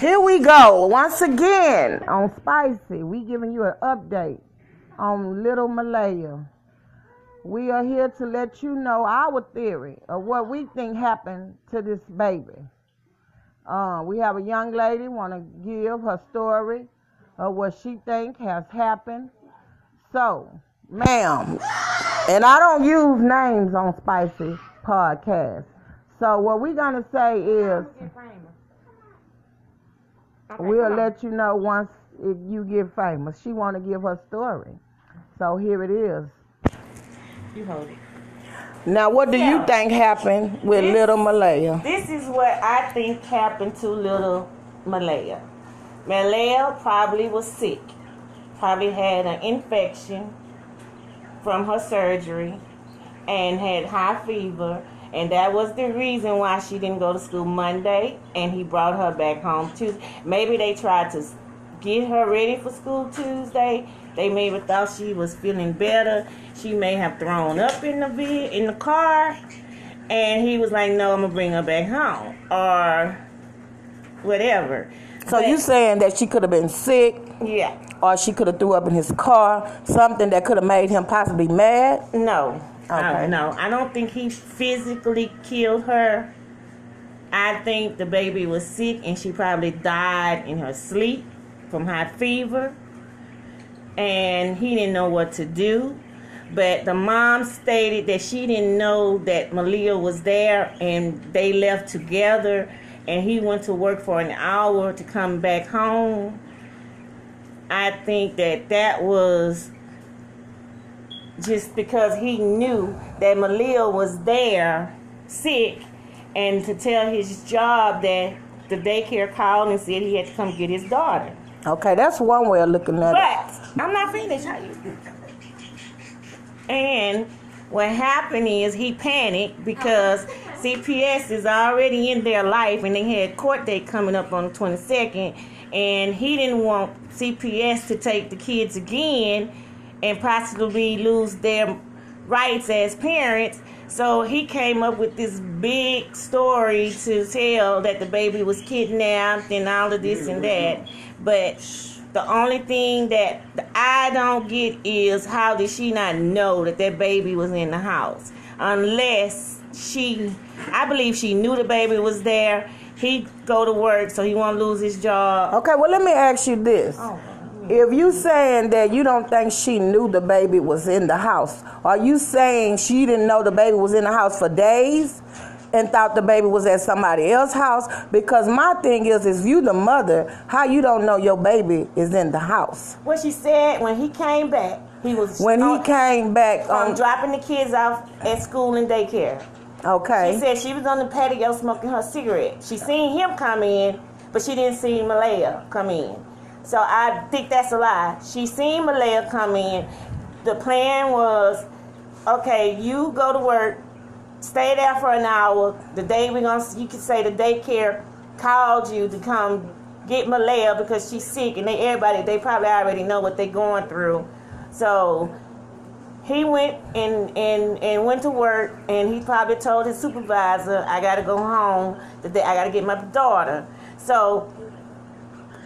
Here we go. Once again on Spicy. We giving you an update on Little Maleah. We are here to let you know our theory of what we think happened to this baby. Uh, we have a young lady want to give her story of what she think has happened. So, ma'am, and I don't use names on Spicy Podcast. So what we're gonna say is we'll let you know once if you get famous. She want to give her story. So here it is. You hold it. Now, what do you think happened with This- little Maleah? This is what I think happened to little Maleah. Maleah probably was sick. Probably had an infection from her surgery and had high fever. And that was the reason why she didn't go to school Monday and he brought her back home Tuesday. Maybe they tried to get her ready for school Tuesday. They maybe thought she was feeling better. She may have thrown up in the ve- in the car, and he was like, "No, I'm gonna bring her back home," or whatever. So But- you saying that she could have been sick, Yeah. or she could have threw up in his car, something that could have made him possibly mad? No. Okay. Uh, no, I don't think he physically killed her. I think the baby was sick and she probably died in her sleep from high fever. And he didn't know what to do. But the mom stated that she didn't know that Maleah was there and they left together and he went to work for an hour to come back home. I think that that was just because he knew that Maleah was there sick and to tell his job that the daycare called and said he had to come get his daughter. Okay, that's one way of looking at it. But I'm not finished. How you? And what happened is he panicked because CPS is already in their life and they had court date coming up on the 22nd and he didn't want CPS to take the kids again and possibly lose their rights as parents. So he came up with this big story to tell that the baby was kidnapped and all of this and that. But the only thing that I don't get is how did she not know that that baby was in the house? Unless she, I believe she knew the baby was there. He go to work, so he won't lose his job. Okay, well let me ask you this. Oh, If you saying that you don't think she knew the baby was in the house, are you saying she didn't know the baby was in the house for days and thought the baby was at somebody else's house? Because my thing is, is you the mother, how you don't know your baby is in the house? What she said when he came back, he was When he came back on, dropping the kids off at school and daycare. Okay she said she was on the patio smoking her cigarette. She seen him come in, but she didn't see Maleah come in. So I think that's a lie. She seen Maleah come in. The plan was, okay, you go to work, stay there for an hour. The day we're gonna, you could say the daycare called you to come get Maleah because she's sick, and they everybody they probably already know what they're going through. So he went and, and, and went to work and he probably told his supervisor i gotta go home today i gotta get my daughter so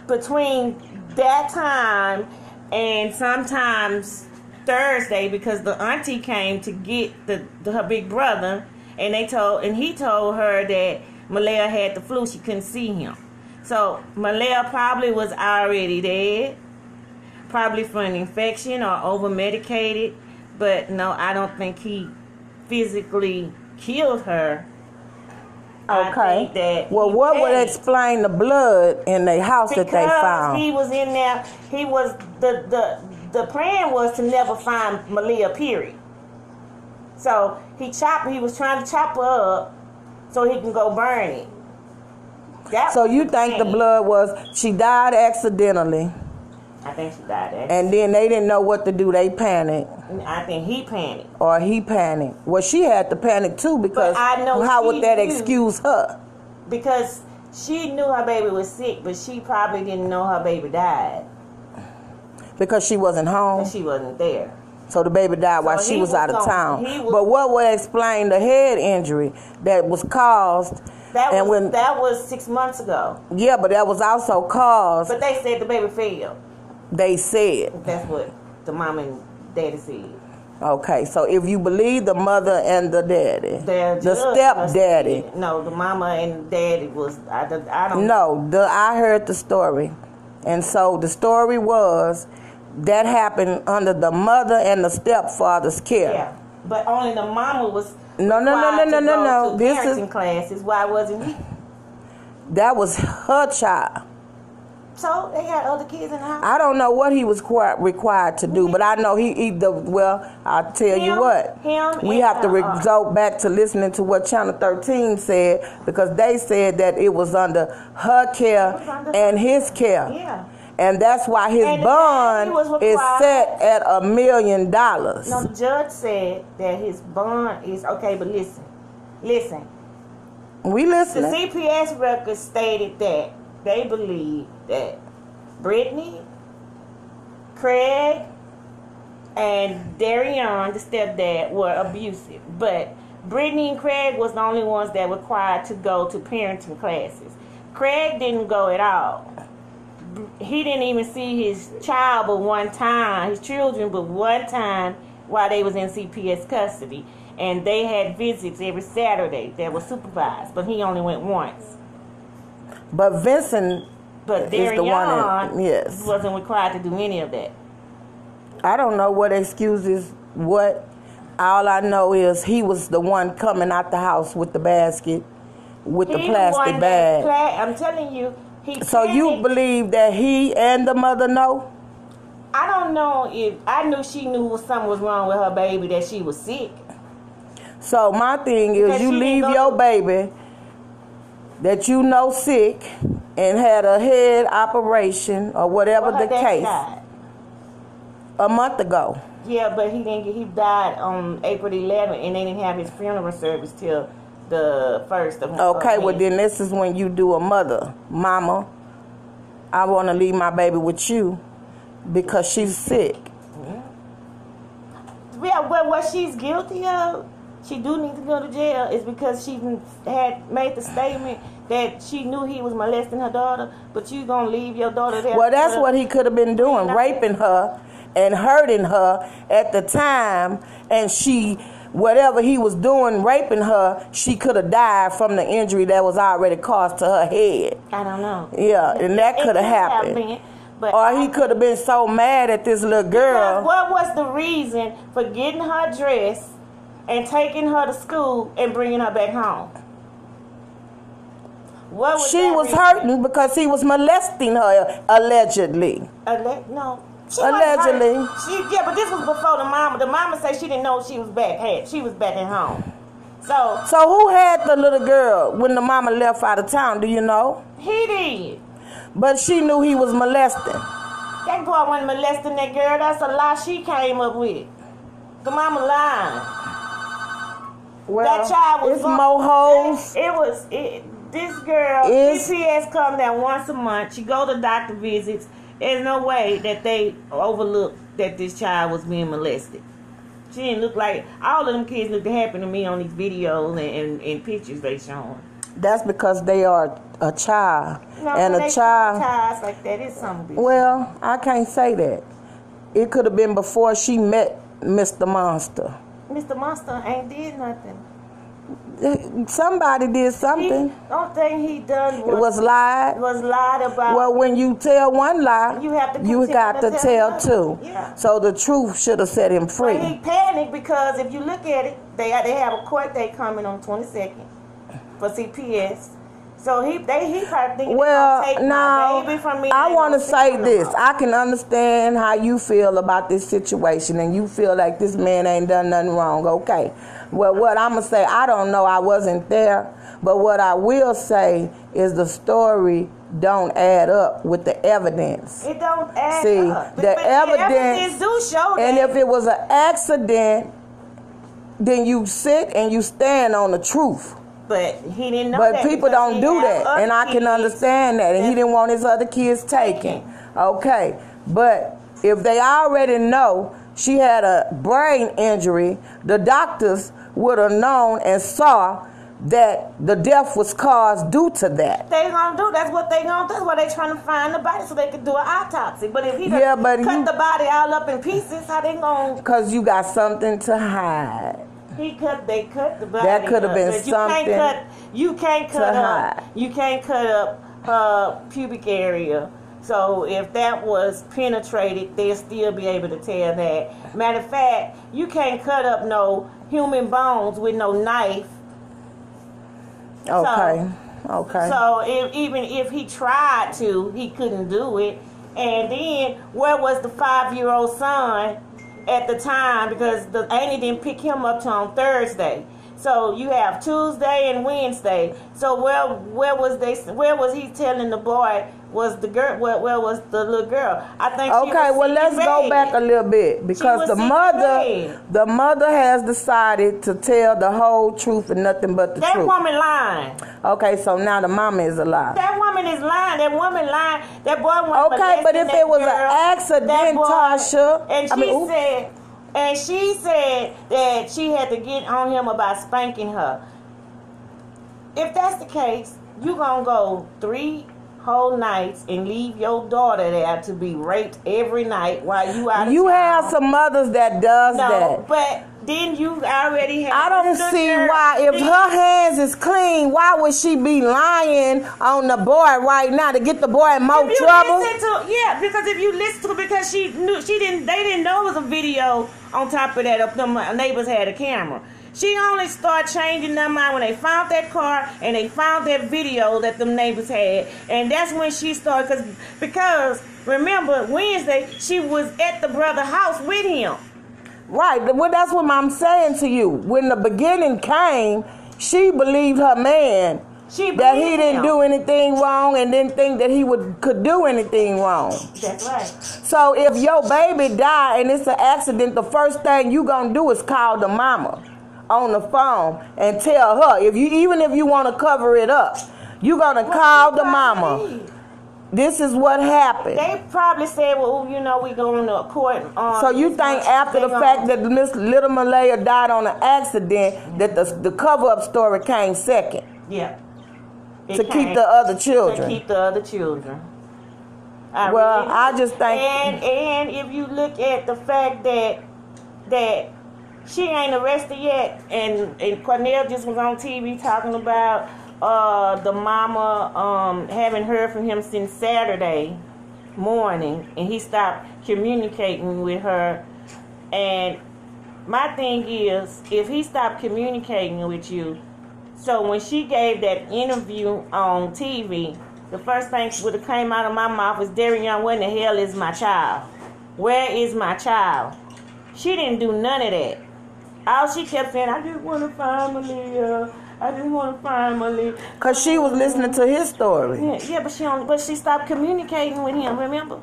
between that time and sometimes thursday because the auntie came to get the, the her big brother and they told and he told her that Maleah had the flu she couldn't see him so Maleah probably was already dead probably from an infection or over medicated. But no, I don't think he physically killed her. Okay. that Well, what would explain the blood in the house that they because found? he was in there. He was the the the plan was to never find Maleah. Period. So he chopped. He was trying to chop her up so he can go burn it. That So you think the blood was she died accidentally, I think she died. And then they didn't know what to do. They panicked, I think he panicked. or he panicked. Well, she had to panic too because I know how would that knew. excuse her? because she knew her baby was sick, but she probably didn't know her baby died. Because she wasn't home, And she wasn't there. so the baby died while So she was, was out of town. Was- but what would explain the head injury that was caused That And was when- that was six months ago. Yeah, but that was also caused. But they said the baby failed. They said. That's what the mom and daddy said. Okay, so if you believe the mother and the daddy, the stepdaddy. No, the mama and daddy was. I, don't- I don't. No, the I heard the story, and so the story was that happened under the mother and the stepfather's care. Yeah, but only the mama was. No, no, no, no, no, no, no, this is- classes. Why wasn't he? That was her child. So they had other kids in the house. I don't know what he was qui- required to do, but I know he either. Well, I'll tell you what. him we have to uh, resort back to listening to what Channel 13 said because they said that it was under her care under and his care. Yeah. And that's why his And bond is set at a million dollars. No, the judge said that his bond is okay, but listen, listen. We listen. The. CPS records stated that they believe that Brittany, Craig, and Darion, the stepdad, were abusive. But Brittany and Craig was the only ones that were required to go to parenting classes. Craig didn't go at all. He didn't even see his child but one time, his children but one time while they was in CPS custody. And they had visits every Saturday that were supervised, but he only went once. But Vincent, But Is the one that- yes. wasn't required to do any of that. I don't know what excuses, what. All I know is he was the one coming out the house with the basket, with the plastic bag. pla- I'm telling you, he. So you believe that he and the mother know? I don't know if I knew she knew something was wrong with her baby that she was sick. So my thing is, Because you leave your baby that you know sick and had a head operation or whatever Well, the case died. a month ago. Yeah, but he didn't. Get, he died on April 11th, and they didn't have his funeral service till the first of. Okay, of well May. then this is when you do a mother, mama. I want to leave my baby with you because she's sick. Yeah, well, what she's guilty of, she do need to go to jail, is because she had made the statement that she knew he was molesting her daughter, but you gonna leave your daughter there. Well, that's what he could have been doing, raping her and hurting her at the time, and she, whatever he was doing, raping her, she could have died from the injury that was already caused to her head. I don't know. Yeah, and that could have happened. but Or he could have been so mad at this little Because girl. What was the reason for getting her dressed and taking her to school and bringing her back home? What was She was reason? hurting because he was molesting her allegedly. Alle- no. She Allegedly. She, yeah, but this was before the mama. The mama said she didn't know she was back. Had she was back at home. So So who had the little girl when the mama left out of town? Do you know? he did. But she knew he was molesting. That boy wasn't molesting that girl. That's a lie she came up with. The mama lying. Well, that child was it's gon- more hoes. It was it. This girl, CPS come down once a month. She go to doctor visits. There's no way that they overlook that this child was being molested. She didn't look like all of them kids looked happy to me on these videos and, and, and pictures they showing. That's because they are a child, No, and a child. like that is something. Well, I can't say that. It could have been before she met Mr. Monster. Mr. Monster ain't did nothing. Somebody did He, something. don't think he done It was, was lied. was lied about. Well, when you tell one lie, You have to you got to to tell tell two. Yeah. So the truth should have set him But free. he panicked because if you look at it, they they have a court date coming on twenty second for CPS. So he they he probably Well, take now my baby from me. I want to say this. I can understand how you feel about this situation, and you feel like this man ain't done nothing wrong. Okay. Well, what I'm gonna say, I don't know. I wasn't there, but what I will say is the story don't add up with the evidence. It don't add up. See, up. the But evidence- do show that. And if it was an accident, then you sit and you stand on the truth. but he didn't know But people don't do that, and I can kids. understand that. And he didn't want his other kids taken. Okay, but if they already know she had a brain injury, the doctors would have known and saw that the death was caused due to that. They gonna do. That's what they gonna do. That's why they trying to find the body so they can do an autopsy. But if he Yeah, but cut you- the body all up in pieces, how they gonna? Cause you got something to hide. He cut. They cut the body. That could have been but you Can't cut, you can't cut up. hide. You can't cut up her pubic area. So if that was penetrated, they'll still be able to tell that. Matter of fact, you can't cut up no human bones with no knife. Okay. okay. So if, even if he tried to, he couldn't do it. And then where was the five-year-old son at the time? Because the Annie didn't pick him up till on Thursday. So you have Tuesday and Wednesday. So where where was they? Where was he telling the boy was the girl? Where, where was the little girl? I think. she Okay, well let's go back a little bit because the mother the mother has decided to tell the whole truth and nothing but the That truth. That woman lying. Okay, so now the mama is alive. That woman is lying. That woman lying. That boy Okay, but if it was that an accident, boy- Tasha, and I she mean, oops. said, and she said that she had to get on him about spanking her. If that's the case, you're gonna go three whole nights and leave your daughter there to be raped every night while you out. You town. have some mothers that does no, that. but then you already have. I don't see why, if her hands is clean, why would she be lying on the boy right now to get the boy in more trouble? to yeah, because if you listen to because she knew she didn't they didn't know it was a video on top of that of them neighbors had a camera. She only started changing their mind when they found that car and they found that video that them neighbors had, and that's when she started. Cause because remember Wednesday she was at the brother house with him. Right, well, that's what I'm saying to you. When the beginning came, she believed her man She that he didn't him. do anything wrong and didn't think that he would could do anything wrong. That's right. So if your baby die and it's an accident, the first thing you gonna do is call the mama on the phone and tell her. If you even if you want to cover it up, you're gonna call the mama. This is what happened. They probably said, "Well, you know, we're going to court." Um, So you think after the fact that Miss Little Maleah died on an accident, that the the cover up story came second yeah, It to keep the other children. to keep the other children. I Well, really I just think- and and if you look at the fact that that she ain't arrested yet, and and Quanell just was on TV talking about uh the mama um having heard from him since Saturday morning, and he stopped communicating with her, and my thing is if he stopped communicating with you so when she gave that interview on TV, the first thing would have came out of my mouth was, Young, where in the hell is my child? Where is my child? She didn't do none of that. All she kept saying, I just want to find Maleah. I just want to find Maleah. Cause she was listening to his story. Yeah, yeah, but she only, but she stopped communicating with him. Remember?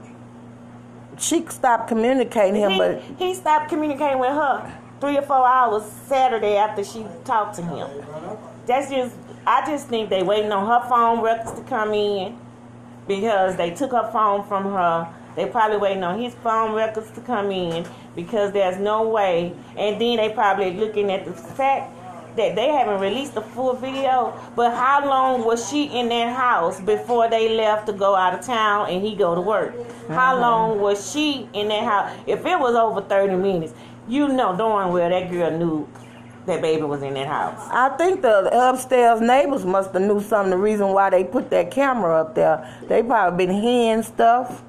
She stopped communicating him, he, but he stopped communicating with her three or four hours Saturday after she talked to him. That's just I just think they waiting on her phone records to come in because they took her phone from her. They probably waiting on his phone records to come in because there's no way. And then they probably looking at the fact that they haven't released the full video. But how long was she in that house before they left to go out of town and he go to work? How mm-hmm. long was she in that house? If it was over 30 minutes, you know darn well that girl knew that baby was in that house. I think the upstairs neighbors must have knew something. The reason why they put that camera up there, they probably been hearing stuff,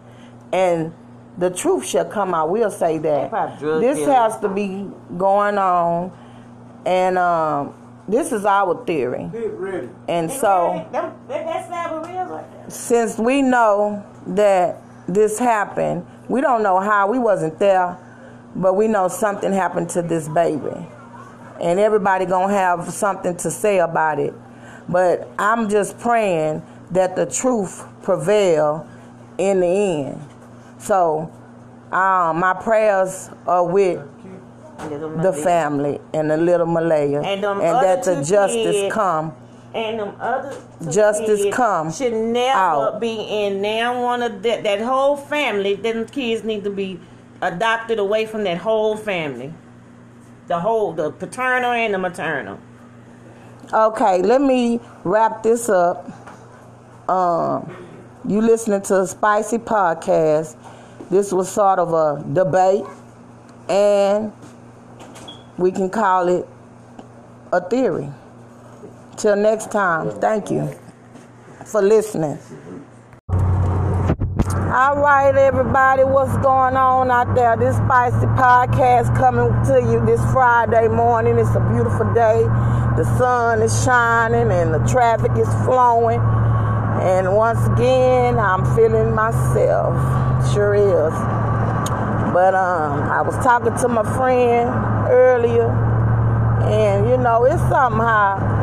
and the truth shall come out. We'll say that. This dealers. has to be going on, and um, this is our theory. Get ready. And so, Them- that's Sabbath real since we know that this happened, we don't know how. We wasn't there, but we know something happened to this baby, and everybody gonna have something to say about it. But I'm just praying that the truth prevail in the end. So, um, my prayers are with the family and the little Maleah, And and that the justice kids come. And them other Justice come should never out. be in now one of that that whole family. Them kids need to be adopted away from that whole family. The whole the paternal and the maternal. Okay, let me wrap this up. Um, you listening to a spicy podcast. This was sort of a debate, and we can call it a theory. Till next time, thank you for listening. All right, everybody, what's going on out there? This spicy podcast coming to you this Friday morning. It's a beautiful day. The sun is shining and the traffic is flowing. And once again, I'm feeling myself. Sure is. But um, I was talking to my friend earlier, and you know, it's somehow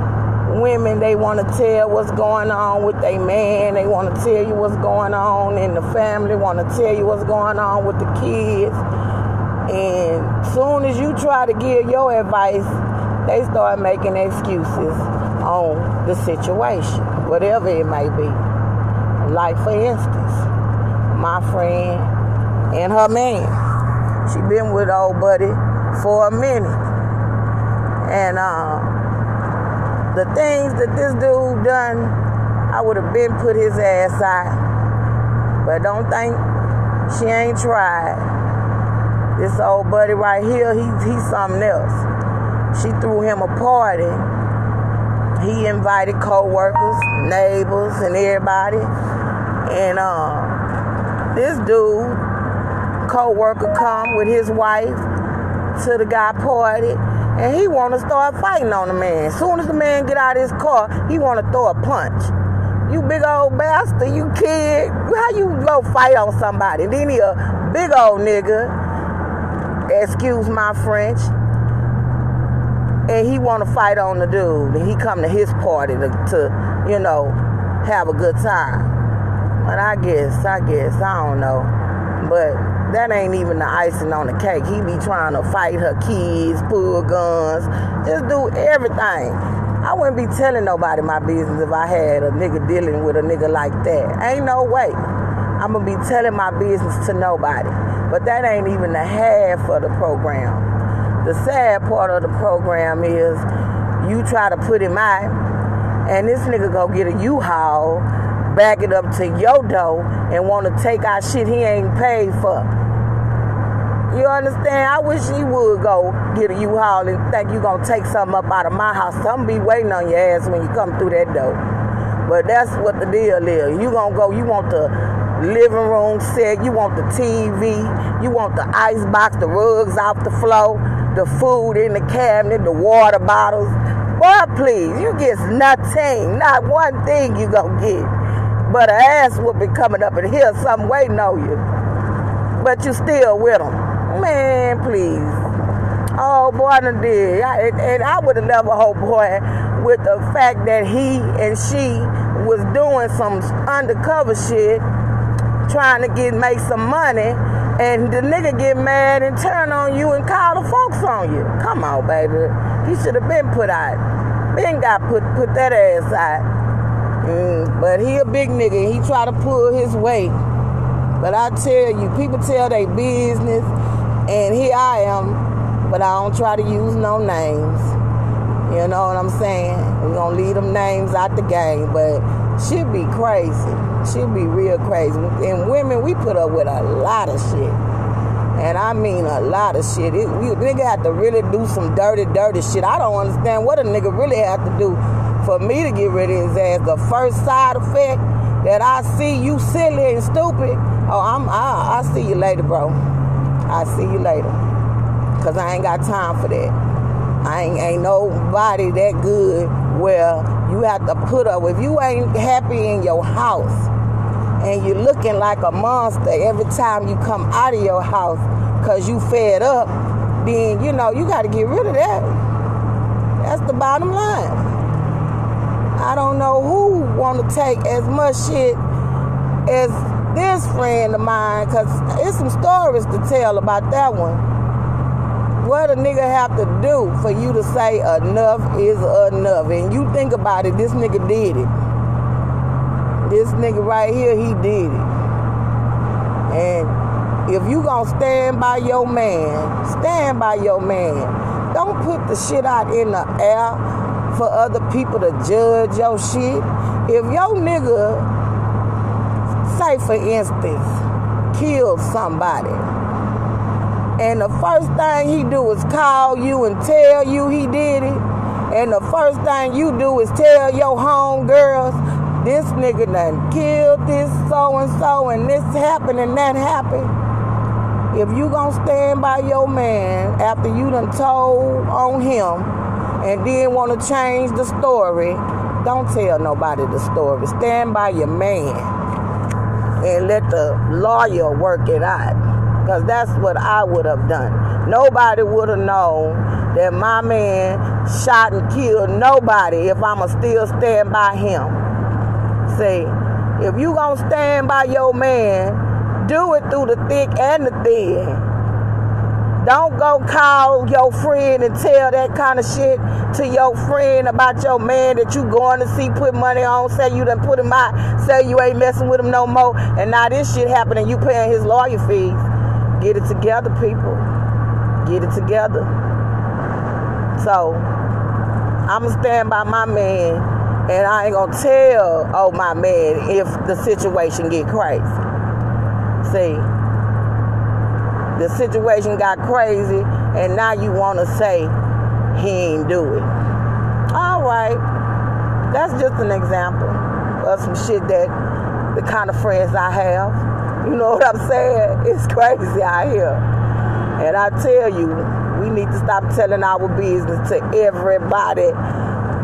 women they want to tell what's going on with their man they want to tell you what's going on in the family want to tell you what's going on with the kids and soon as you try to give your advice they start making excuses on the situation whatever it may be like for instance my friend and her man she been with old buddy for a minute and uh the things that this dude done, I would have been put his ass out. But don't think she ain't tried. This old buddy right here, he, he's something else. She threw him a party. He invited co-workers, neighbors, and everybody. And uh, this dude, co-worker come with his wife to the guy party and he want to start fighting on the man. Soon as the man get out of his car, he want to throw a punch. You big old bastard, you kid. How you go fight on somebody? Then he a big old nigga, excuse my French, and he want to fight on the dude. And he come to his party to, to, you know, have a good time. But I guess, I guess, I don't know. But that ain't even the icing on the cake. He be trying to fight her kids, pull guns, just do everything. I wouldn't be telling nobody my business if I had a nigga dealing with a nigga like that. Ain't no way. I'm gonna be telling my business to nobody. But that ain't even the half of the program. The sad part of the program is you try to put him out, and this nigga go get a U-Haul, back it up to your door, and want to take our shit he ain't paid for. You understand? I wish you would go get a U-Haul and think you gonna take something up out of my house. Some be waiting on your ass when you come through that door. But that's what the deal is. You gonna go, you want the living room set, you want the TV, you want the ice box, the rugs off the floor, the food in the cabinet, the water bottles. Boy, please, you get nothing, not one thing you gonna get. But an ass will be coming up in here, something waiting on you. But you still with them. Man, please. Oh boy, I did. And I would have never hoped, boy, with the fact that he and she was doing some undercover shit, trying to get make some money, and the nigga get mad and turn on you and call the folks on you. Come on, baby. He should have been put out. Ben got put put that ass out. Mm, but he a big nigga. He try to pull his weight. But I tell you, people tell their business and here I am, but I don't try to use no names. You know what I'm saying? We're gonna leave them names out the game, but she'll be crazy. She'll be real crazy. And women, we put up with a lot of shit. And I mean a lot of shit. It, we, nigga have to really do some dirty, dirty shit. I don't understand what a nigga really have to do for me to get rid of his ass. The first side effect that I see you silly and stupid. Oh, I'm I, I see you later, bro. I'll see you later. Cause I ain't got time for that. I ain't, ain't nobody that good where you have to put up. If you ain't happy in your house and you're looking like a monster every time you come out of your house because you fed up, then you know you got to get rid of that. That's the bottom line. I don't know who want to take as much shit as this friend of mine, because it's some stories to tell about that one. What a nigga have to do for you to say enough is enough. And you think about it, this nigga did it. This nigga right here, he did it. And if you gonna stand by your man, stand by your man. Don't put the shit out in the air for other people to judge your shit. If your nigga, say for instance, killed somebody, and the first thing he do is call you and tell you he did it, and the first thing you do is tell your home girls, this nigga done killed this so and so, and this happened and that happened. If you gonna stand by your man after you done told on him and then want to change the story, don't tell nobody the story. Stand by your man and let the lawyer work it out. Because that's what I would have done. Nobody would have known that my man shot and killed nobody if I'ma still stand by him. See, if you gonna stand by your man, do it through the thick and the thin. Don't go call your friend and tell that kind of shit to your friend about your man that you going to see put money on, say you done put him out, say you ain't messing with him no more, and now this shit happening, you paying his lawyer fees. Get it together, people. Get it together. So, I'ma stand by my man, and I ain't gonna tell oh my man if the situation get crazy. See, the situation got crazy, and now you want to say he ain't do it. All right, that's just an example of some shit that the kind of friends I have. You know what I'm saying? It's crazy out here. And I tell you, we need to stop telling our business to everybody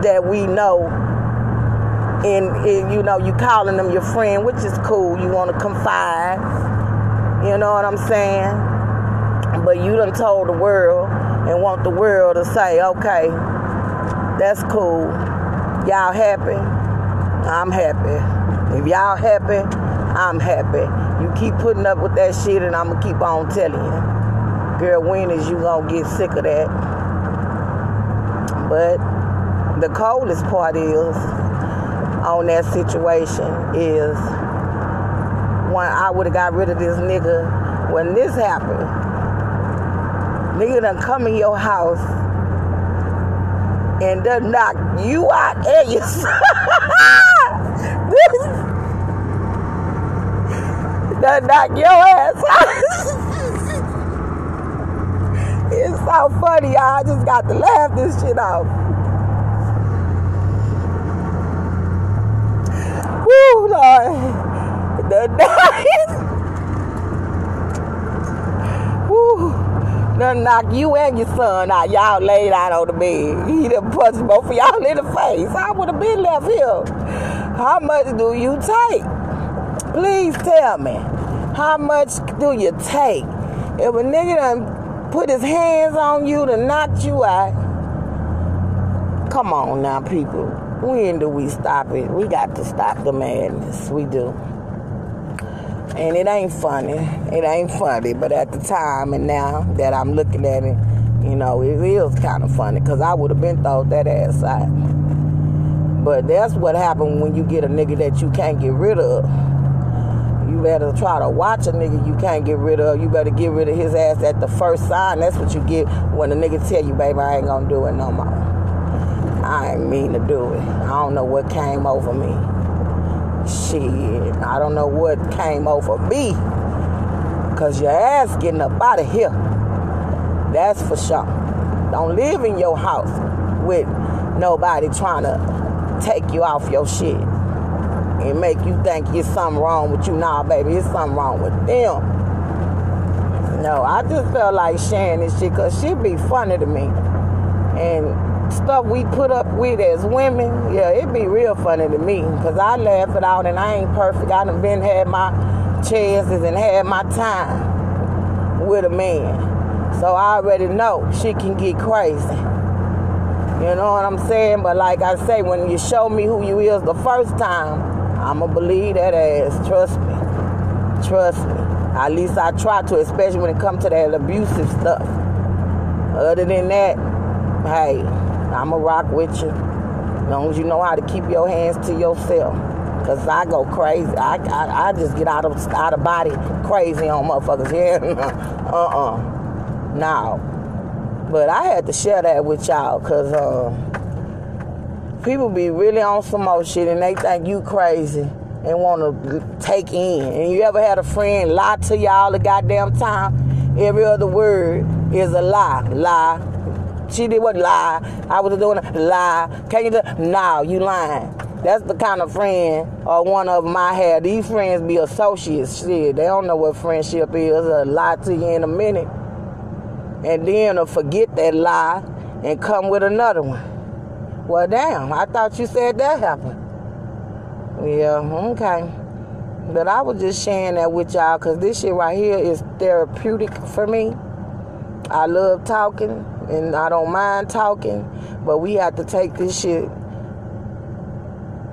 that we know. And, and you know, you calling them your friend, which is cool. You want to confide. You know what I'm saying? But you done told the world and want the world to say, okay, that's cool. Y'all happy? I'm happy. If y'all happy, I'm happy. You keep putting up with that shit and I'ma keep on telling you. Girl, when is you gonna get sick of that? But the coldest part is on that situation is when I would have got rid of this nigga when this happened. Nigga done come in your house and done knock you out and your son. done knock your ass out. it's so funny, y'all. I just got to laugh this shit out. Woo, Lord. The done knock you and your son out. Y'all laid out on the bed. He done punched both of y'all in the face. I would have been left here. How much do you take? Please tell me. How much do you take? If a nigga done put his hands on you to knock you out, come on now, people. When do we stop it? We got to stop the madness. We do. And it ain't funny. It ain't funny. But at the time and now that I'm looking at it, you know, it is kind of funny because I would have been thought that ass out. But that's what happened when you get a nigga that you can't get rid of. You better try to watch a nigga you can't get rid of. You better get rid of his ass at the first sign. That's what you get when a nigga tell you, baby, I ain't gonna do it no more. I ain't mean to do it. I don't know what came over me. Shit, I don't know what came over me. Cause your ass getting up out of here. That's for sure. Don't live in your house with nobody trying to take you off your shit and make you think it's something wrong with you. Nah, baby, it's something wrong with them. No, I just felt like sharing this shit because she be funny to me. And stuff we put up with as women, yeah, it be real funny to me because I laugh it out and I ain't perfect. I done been had my chances and had my time with a man. So I already know she can get crazy. You know what I'm saying? But like I say, when you show me who you is the first time, I'ma believe that ass. Trust me. Trust me. At least I try to, especially when it comes to that abusive stuff. Other than that, hey, I'ma rock with you. As long as you know how to keep your hands to yourself. Cause I go crazy. I, I, I just get out of out of body crazy on motherfuckers. Yeah. uh-uh. No. But I had to share that with y'all because uh, people be really on some more shit and they think you crazy and want to take in. And you ever had a friend lie to you all the goddamn time? Every other word is a lie. Lie. She did what? Lie. I was doing a lie. Can you do? No, you lying. That's the kind of friend or one of them I had. These friends be associates. Shit, they don't know what friendship is. A lie to you in a minute. And then to forget that lie and come with another one. Well, damn, I thought you said that happened. Yeah, okay. But I was just sharing that with y'all because this shit right here is therapeutic for me. I love talking and I don't mind talking, but we have to take this shit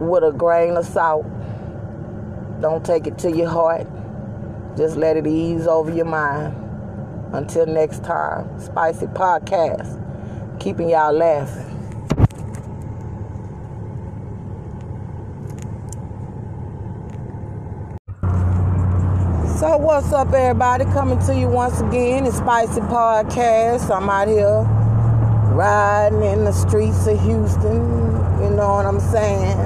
with a grain of salt. Don't take it to your heart. Just let it ease over your mind. Until next time, Spicy Podcast. Keeping y'all laughing. So what's up everybody? Coming to you once again, it's Spicy Podcast. I'm out here riding in the streets of Houston, you know what I'm saying?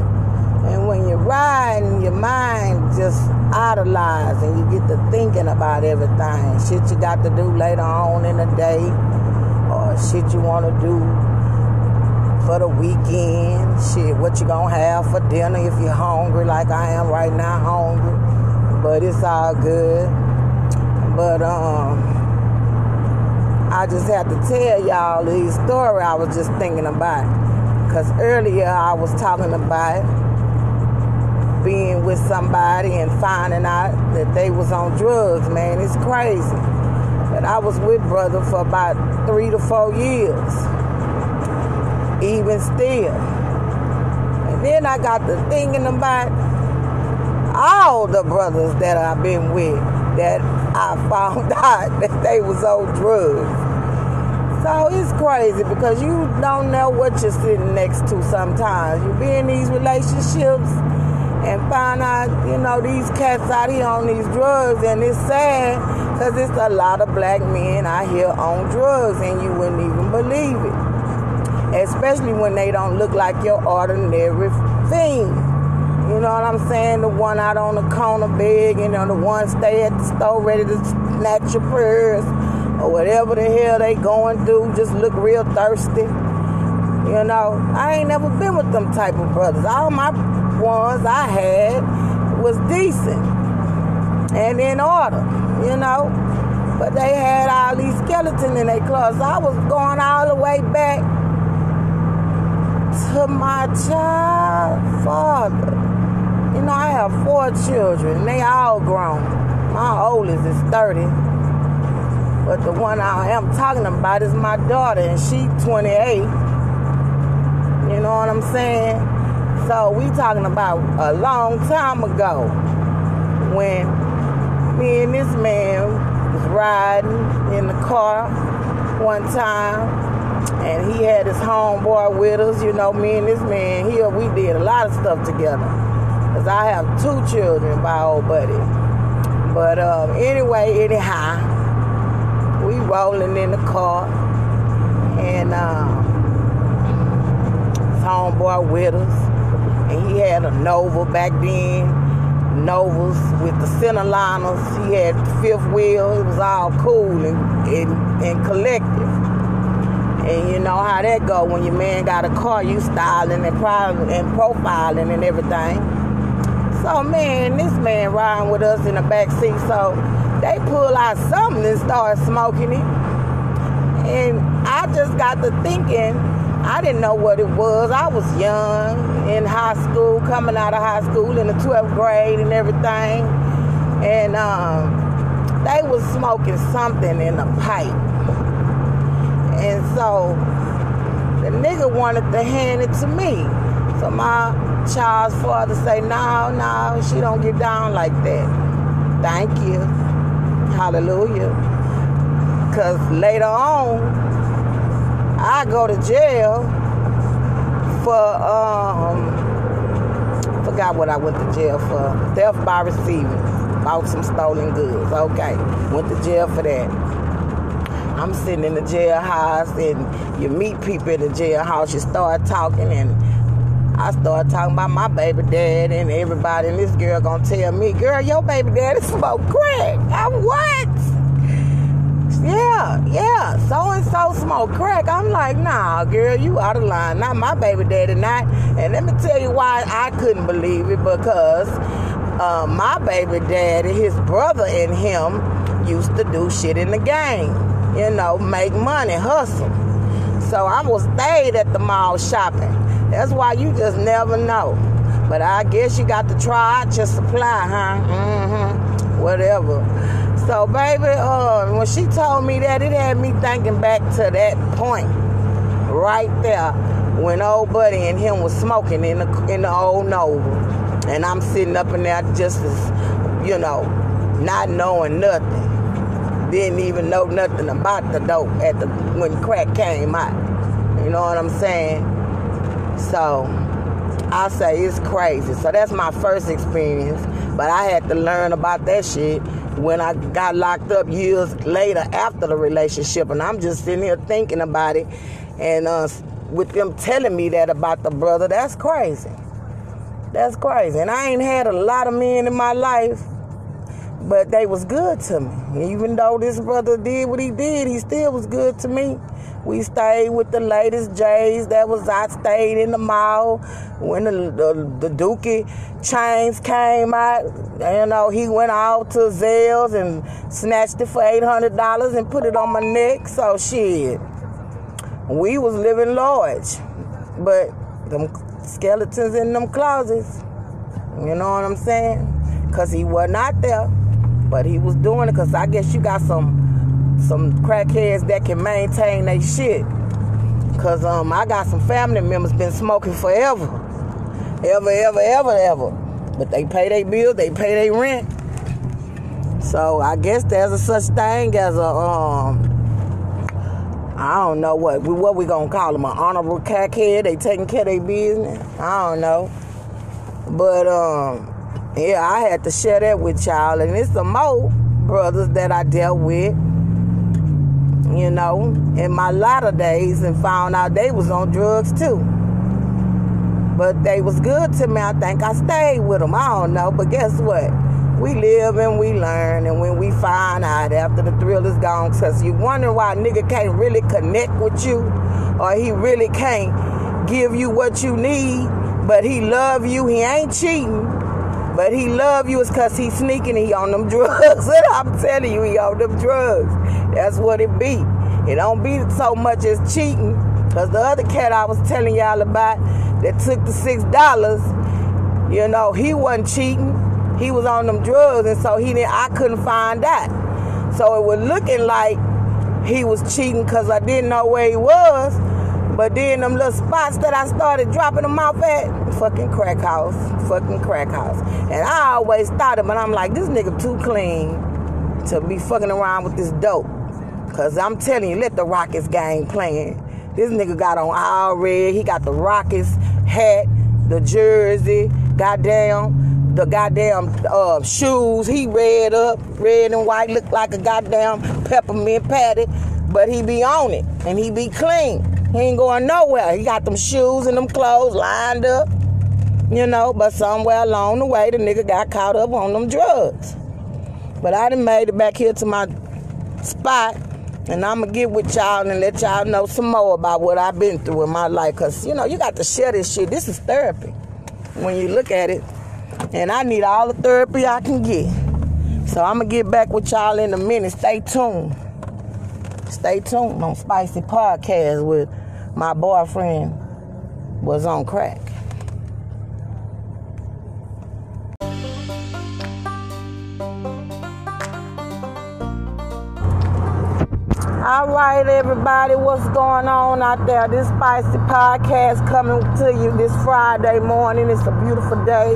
And when you're riding, your mind just idolizes and you get to thinking about everything. Shit you got to do later on in the day or shit you want to do for the weekend. Shit, what you gonna have for dinner if you're hungry like I am right now, hungry but it's all good. But um, I just had to tell y'all the story I was just thinking about. Cause earlier I was talking about being with somebody and finding out that they was on drugs, man. It's crazy. But I was with brother for about three to four years. Even still. And then I got to thinking about all the brothers that I've been with that I found out that they was on drugs. So it's crazy because you don't know what you're sitting next to sometimes. You be in these relationships and find out, you know, these cats out here on these drugs and it's sad because it's a lot of black men out here on drugs and you wouldn't even believe it. Especially when they don't look like your ordinary thing. You know what I'm saying? The one out on the corner begging, you know, the one stay at the store ready to snatch your purse or whatever the hell they going through, just look real thirsty. You know, I ain't never been with them type of brothers. All my ones I had was decent and in order, you know. But they had all these skeletons in their clothes. I was going all the way back to my child father. You know, I have four children. They all grown. My oldest is 30. But the one I am talking about is my daughter, and she 28. You know what I'm saying? So we talking about a long time ago when me and this man was riding in the car one time and he had his homeboy with us, you know, me and this man here, we did a lot of stuff together. Because I have two children by old buddy. But um, anyway, anyhow, we rolling in the car. And um, homeboy with us. And he had a Nova back then. Novas with the center liners. He had the fifth wheel. It was all cool and, and, and collective. And you know how that go when your man got a car, you styling and profiling and everything. So man, this man riding with us in the back seat. So they pull out something and start smoking it. And I just got to thinking, I didn't know what it was. I was young in high school, coming out of high school in the 12th grade and everything. And um, they was smoking something in a pipe. And so the nigga wanted to hand it to me. So my child's father say, no, no, she don't get down like that. Thank you. Hallelujah. Because later on, I go to jail for, um, forgot what I went to jail for. Theft by receiving. Bought some stolen goods. Okay. Went to jail for that. I'm sitting in the jailhouse and you meet people in the jailhouse, you start talking and I started talking about my baby dad and everybody, and this girl gonna tell me, girl, your baby daddy smoke crack. I'm what? Yeah, yeah, so and so smoke crack. I'm like, nah, girl, you out of line. Not my baby daddy, not. And let me tell you why I couldn't believe it because uh, my baby daddy, his brother, and him used to do shit in the game. You know, make money, hustle. So I was stayed at the mall shopping. That's why you just never know. But I guess you got to try out your supply, huh? Mm-hmm. Whatever. So, baby, uh, when she told me that, it had me thinking back to that point right there when old buddy and him was smoking in the in the old Nova, and I'm sitting up in there just as, you know, not knowing nothing. Didn't even know nothing about the dope at the when crack came out. You know what I'm saying? So I say it's crazy. So that's my first experience. But I had to learn about that shit when I got locked up years later after the relationship. And I'm just sitting here thinking about it. And uh, with them telling me that about the brother, that's crazy. That's crazy. And I ain't had a lot of men in my life, but they was good to me. Even though this brother did what he did, he still was good to me. We stayed with the latest J's. That was I stayed in the mall when the the, the Dookie chains came out. You know, he went out to Zales and snatched it for eight hundred dollars and put it on my neck. So shit, we was living large, but them skeletons in them closets. You know what I'm saying? Cause he was not there, but he was doing it. Cause I guess you got some some crackheads that can maintain their shit. Cause um, I got some family members been smoking forever, ever, ever, ever, ever. But they pay their bills, they pay their rent. So I guess there's a such thing as a um, I don't know what what we gonna call them, an honorable crackhead. They taking care of their business. I don't know, but um, yeah, I had to share that with y'all, and it's some more brothers that I dealt with you know, in my latter days and found out they was on drugs too. But they was good to me. I think I stayed with them. I don't know. But guess what? We live and we learn. And when we find out after the thrill is gone, because you wonder why nigga can't really connect with you or he really can't give you what you need, but he love you. He ain't cheating. But he love you is because he sneaking. He on them drugs. I'm telling you, he on them drugs. That's what it be. It don't be so much as cheating. Cause the other cat I was telling y'all about that took the six dollars, you know, he wasn't cheating. He was on them drugs, and so he didn't. I couldn't find that. So it was looking like he was cheating because I didn't know where he was. But then them little spots that I started dropping them off at, fucking crack house, fucking crack house. And I always thought it, but I'm like, this nigga too clean to be fucking around with this dope. Cause I'm telling you, let the Rockets game playing. This nigga got on all red. He got the Rockets hat, the jersey, goddamn, the goddamn uh, shoes. He red up, red and white, look like a goddamn peppermint patty. But he be on it and he be clean. He ain't going nowhere. He got them shoes and them clothes lined up, you know. But somewhere along the way, the nigga got caught up on them drugs. But I done made it back here to my spot and I'm going to get with y'all and let y'all know some more about what I've been through in my life. Because, you know, you got to share this shit. This is therapy when you look at it. And I need all the therapy I can get. So I'm going to get back with y'all in a minute. Stay tuned. Stay tuned on Spicy Podcast with my boyfriend was on crack. All right, everybody, what's going on out there? This Spicy Podcast coming to you this Friday morning. It's a beautiful day.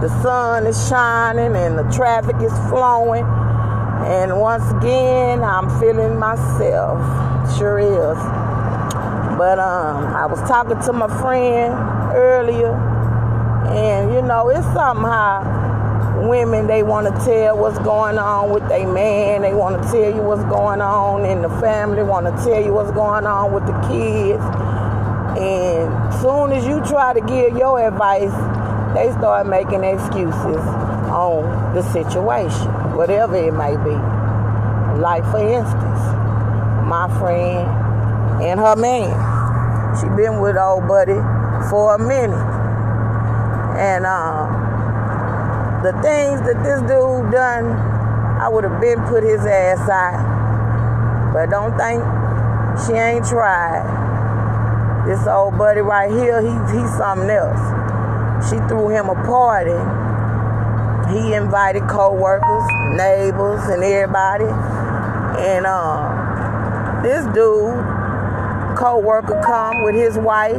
The sun is shining and the traffic is flowing. And once again, I'm feeling myself. Sure is. But um, I was talking to my friend earlier, and you know, it's somehow women they want to tell what's going on with their man they want to tell you what's going on in the family want to tell you what's going on with the kids And soon as you try to give your advice, they start making excuses on the situation, whatever it may be. Like for instance, my friend and her man. She been with old buddy for a minute. And uh, the things that this dude done, I would have been put his ass out. But don't think she ain't tried. This old buddy right here, he, he's something else. She threw him a party. He invited co-workers, neighbors, and everybody. And uh, this dude, co-worker, come with his wife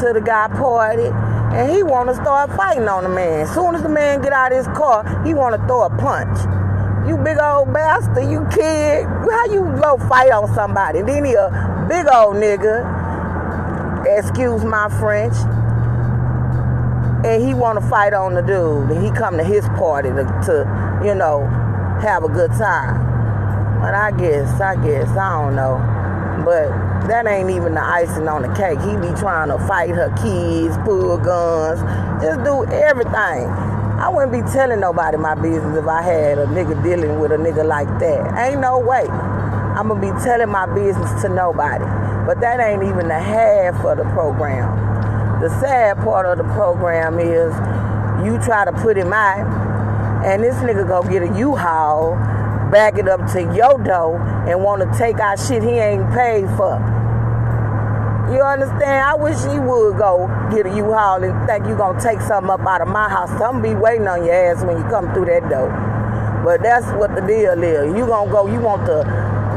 to the guy party, and he want to start fighting on the man. Soon as the man get out of his car, he want to throw a punch. You big old bastard, you kid. How you go fight on somebody? Then he a big old nigga, excuse my French, and he want to fight on the dude. And he come to his party to, to, you know, have a good time. But I guess, I guess, I don't know. But that ain't even the icing on the cake. He be trying to fight her kids, pull guns, just do everything. I wouldn't be telling nobody my business if I had a nigga dealing with a nigga like that. Ain't no way. I'm gonna be telling my business to nobody. But that ain't even the half of the program. The sad part of the program is you try to put him out, and this nigga go get a U-Haul, back it up to your door, and want to take our shit he ain't paid for. You understand? I wish he would go get a U-Haul and think you gonna take something up out of my house. Something be waiting on your ass when you come through that door. But that's what the deal is. You gonna go, you want the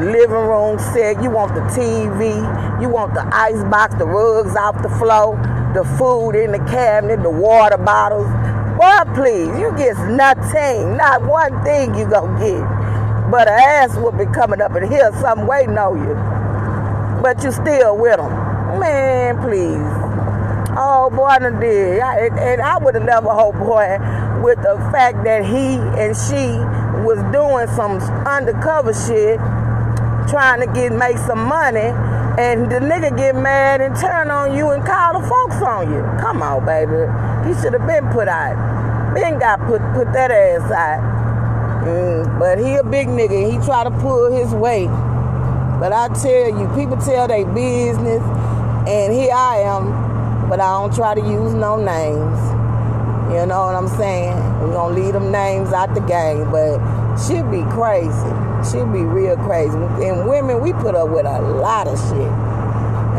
living room set, you want the TV, you want the ice box, the rugs off the floor, the food in the cabinet, the water bottles. Boy, please, you get nothing, not one thing you gonna get. But an ass be coming up in here, some waiting on you. But you still with them. Man, please. Oh boy, I did. I, and I would have never hoped, boy, with the fact that he and she was doing some undercover shit, trying to get make some money, and the nigga get mad and turn on you and call the folks on you. Come on, baby. He should have been put out. Been got put put that ass out. Mm, but he a big nigga. He try to pull his weight. But I tell you, people tell they business and here I am, but I don't try to use no names. You know what I'm saying? We're gonna leave them names out the game, but she'll be crazy. She'll be real crazy. And women, we put up with a lot of shit.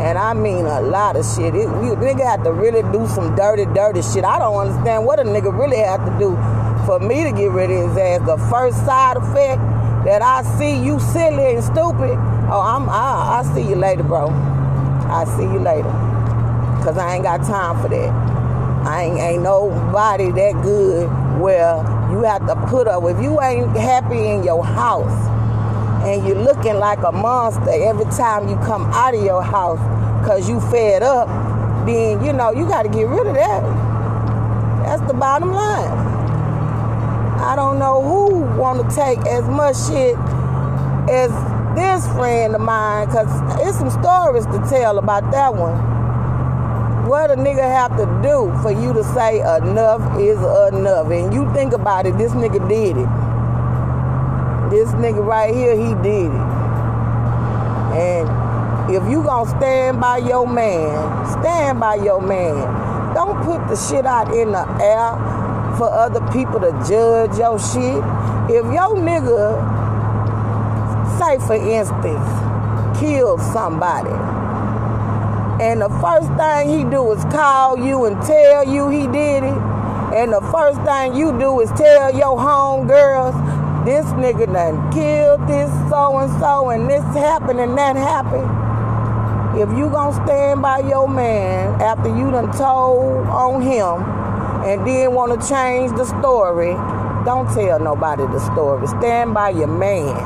And I mean a lot of shit. It, we, nigga have to really do some dirty, dirty shit. I don't understand what a nigga really have to do for me to get rid of his ass. The first side effect that I see you silly and stupid. Oh, I'm I, I see you later, bro. I'll see you later. Cause I ain't got time for that. I ain't, ain't nobody that good where you have to put up. If you ain't happy in your house and you're looking like a monster every time you come out of your house cause you fed up, then you know you gotta get rid of that. That's the bottom line. I don't know who wanna take as much shit as this friend of mine, cause it's some stories to tell about that one. What a nigga have to do for you to say enough is enough? And you think about it, this nigga did it. This nigga right here, he did it. And if you gonna stand by your man, stand by your man. Don't put the shit out in the air for other people to judge your shit. If your nigga say for instance, kill somebody. And the first thing he do is call you and tell you he did it. And the first thing you do is tell your home girls, this nigga done killed this so and so and this happened and that happened. If you gonna stand by your man after you done told on him and then wanna change the story, don't tell nobody the story. Stand by your man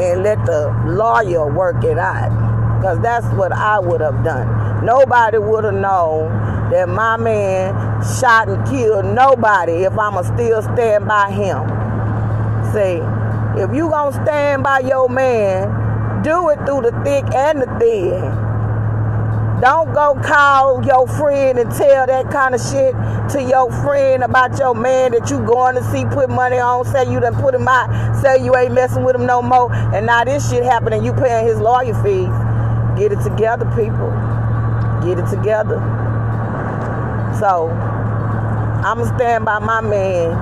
and let the lawyer work it out. Because that's what I would have done. Nobody would have known that my man shot and killed nobody if I'ma still stand by him. See, if you gonna stand by your man, do it through the thick and the thin. Don't go call your friend and tell that kind of shit to your friend about your man that you going to see put money on, say you done put him out, say you ain't messing with him no more, and now this shit happening, you paying his lawyer fees. Get it together, people. Get it together. So, I'ma stand by my man,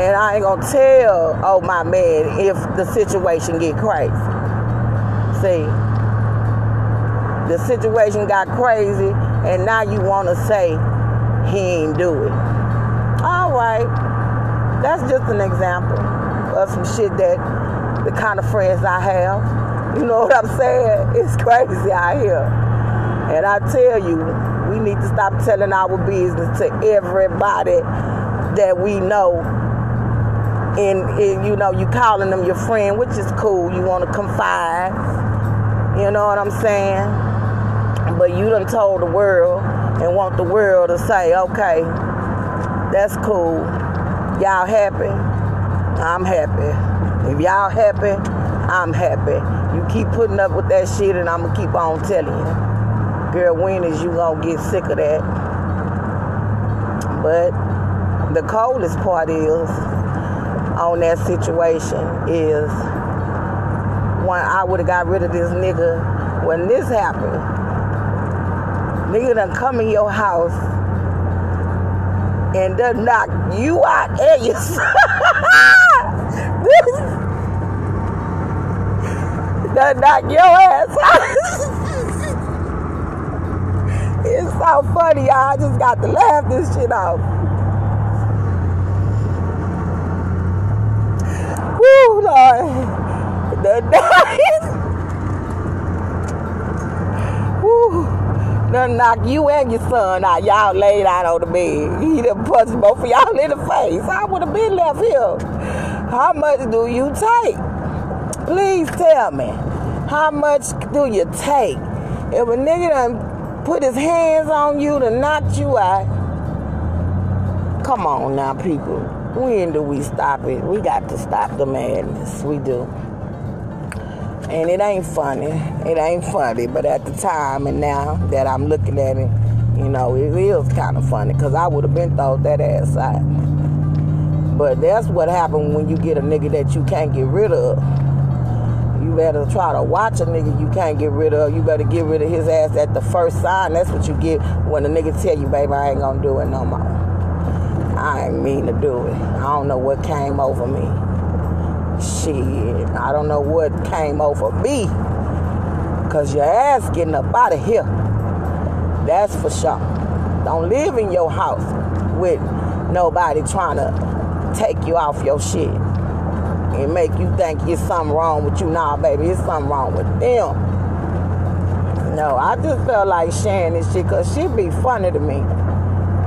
and I ain't gonna tell oh my man if the situation get crazy. See, the situation got crazy and now you want to say he ain't do it. All right. That's just an example of some shit that the kind of friends I have. You know what I'm saying? It's crazy out here. And I tell you, we need to stop telling our business to everybody that we know. And, and you know, you calling them your friend, which is cool. You want to confide. You know what I'm saying? But you done told the world and want the world to say, okay, that's cool. Y'all happy? I'm happy. If y'all happy, I'm happy. You keep putting up with that shit and I'ma keep on telling you. Girl, when is you gonna get sick of that? But the coldest part is on that situation is when I would have got rid of this nigga when this happened. Nigga done come in your house and done knock you out and your done knock your ass out. it's so funny, y'all. I just got to laugh this shit out. Woo, Lord. The night. Done knock you and your son out. Y'all laid out on the bed. He done punched both of y'all in the face. I would have been left here. How much do you take? Please tell me. How much do you take? If a nigga done put his hands on you to knock you out, come on now, people. When do we stop it? We got to stop the madness. We do. And it ain't funny. It ain't funny. But at the time and now that I'm looking at it, you know, it is kind of funny because I would have been thought that ass out. But that's what happened when you get a nigga that you can't get rid of. You better try to watch a nigga you can't get rid of. You better get rid of his ass at the first sign. That's what you get when a nigga tell you, baby, I ain't gonna do it no more. I ain't mean to do it. I don't know what came over me. Shit, I don't know what came over me. Cause your ass getting up out of here. That's for sure. Don't live in your house with nobody trying to take you off your shit and make you think it's something wrong with you. Nah, baby, it's something wrong with them. No, I just felt like sharing this shit because shit be funny to me.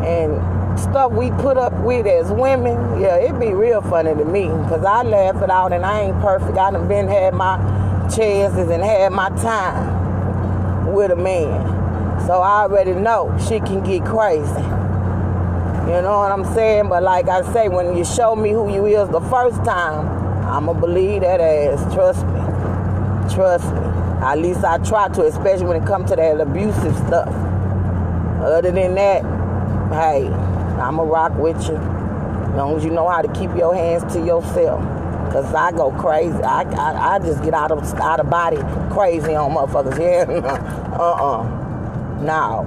And stuff we put up with as women, yeah, it be real funny to me. Cause I laugh it out and I ain't perfect. I done been had my chances and had my time with a man. So I already know she can get crazy. You know what I'm saying? But like I say, when you show me who you is the first time, I'ma believe that ass. Trust me. Trust me. At least I try to, especially when it comes to that abusive stuff. Other than that, hey, I'ma rock with you. As long as you know how to keep your hands to yourself. Cause I go crazy. I, I, I just get out of out of body crazy on motherfuckers. Yeah. uh-uh. Now.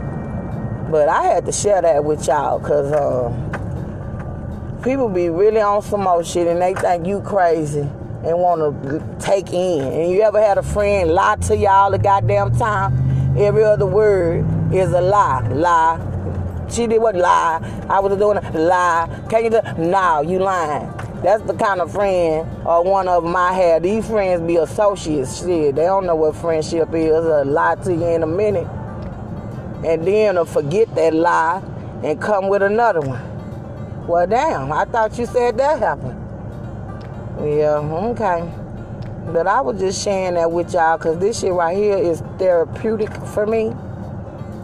But I had to share that with y'all because uh, people be really on some more shit and they think you crazy and want to take in. And you ever had a friend lie to y'all the goddamn time? Every other word is a lie. Lie, she did what lie. I was doing a lie. Can you do? No, you lying. That's the kind of friend or one of them I had. These friends be associates. Shit, they don't know what friendship is. A lie to you in a minute, and then to forget that lie and come with another one. Well, damn, I thought you said that happened. Yeah, okay. But I was just sharing that with y'all because this shit right here is therapeutic for me.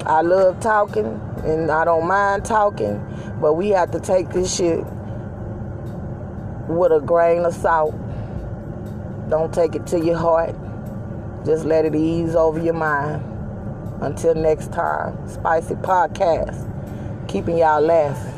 I love talking and I don't mind talking, but we have to take this shit with a grain of salt. Don't take it to your heart. Just let it ease over your mind. Until next time, Spicy Podcast, keeping y'all laughing.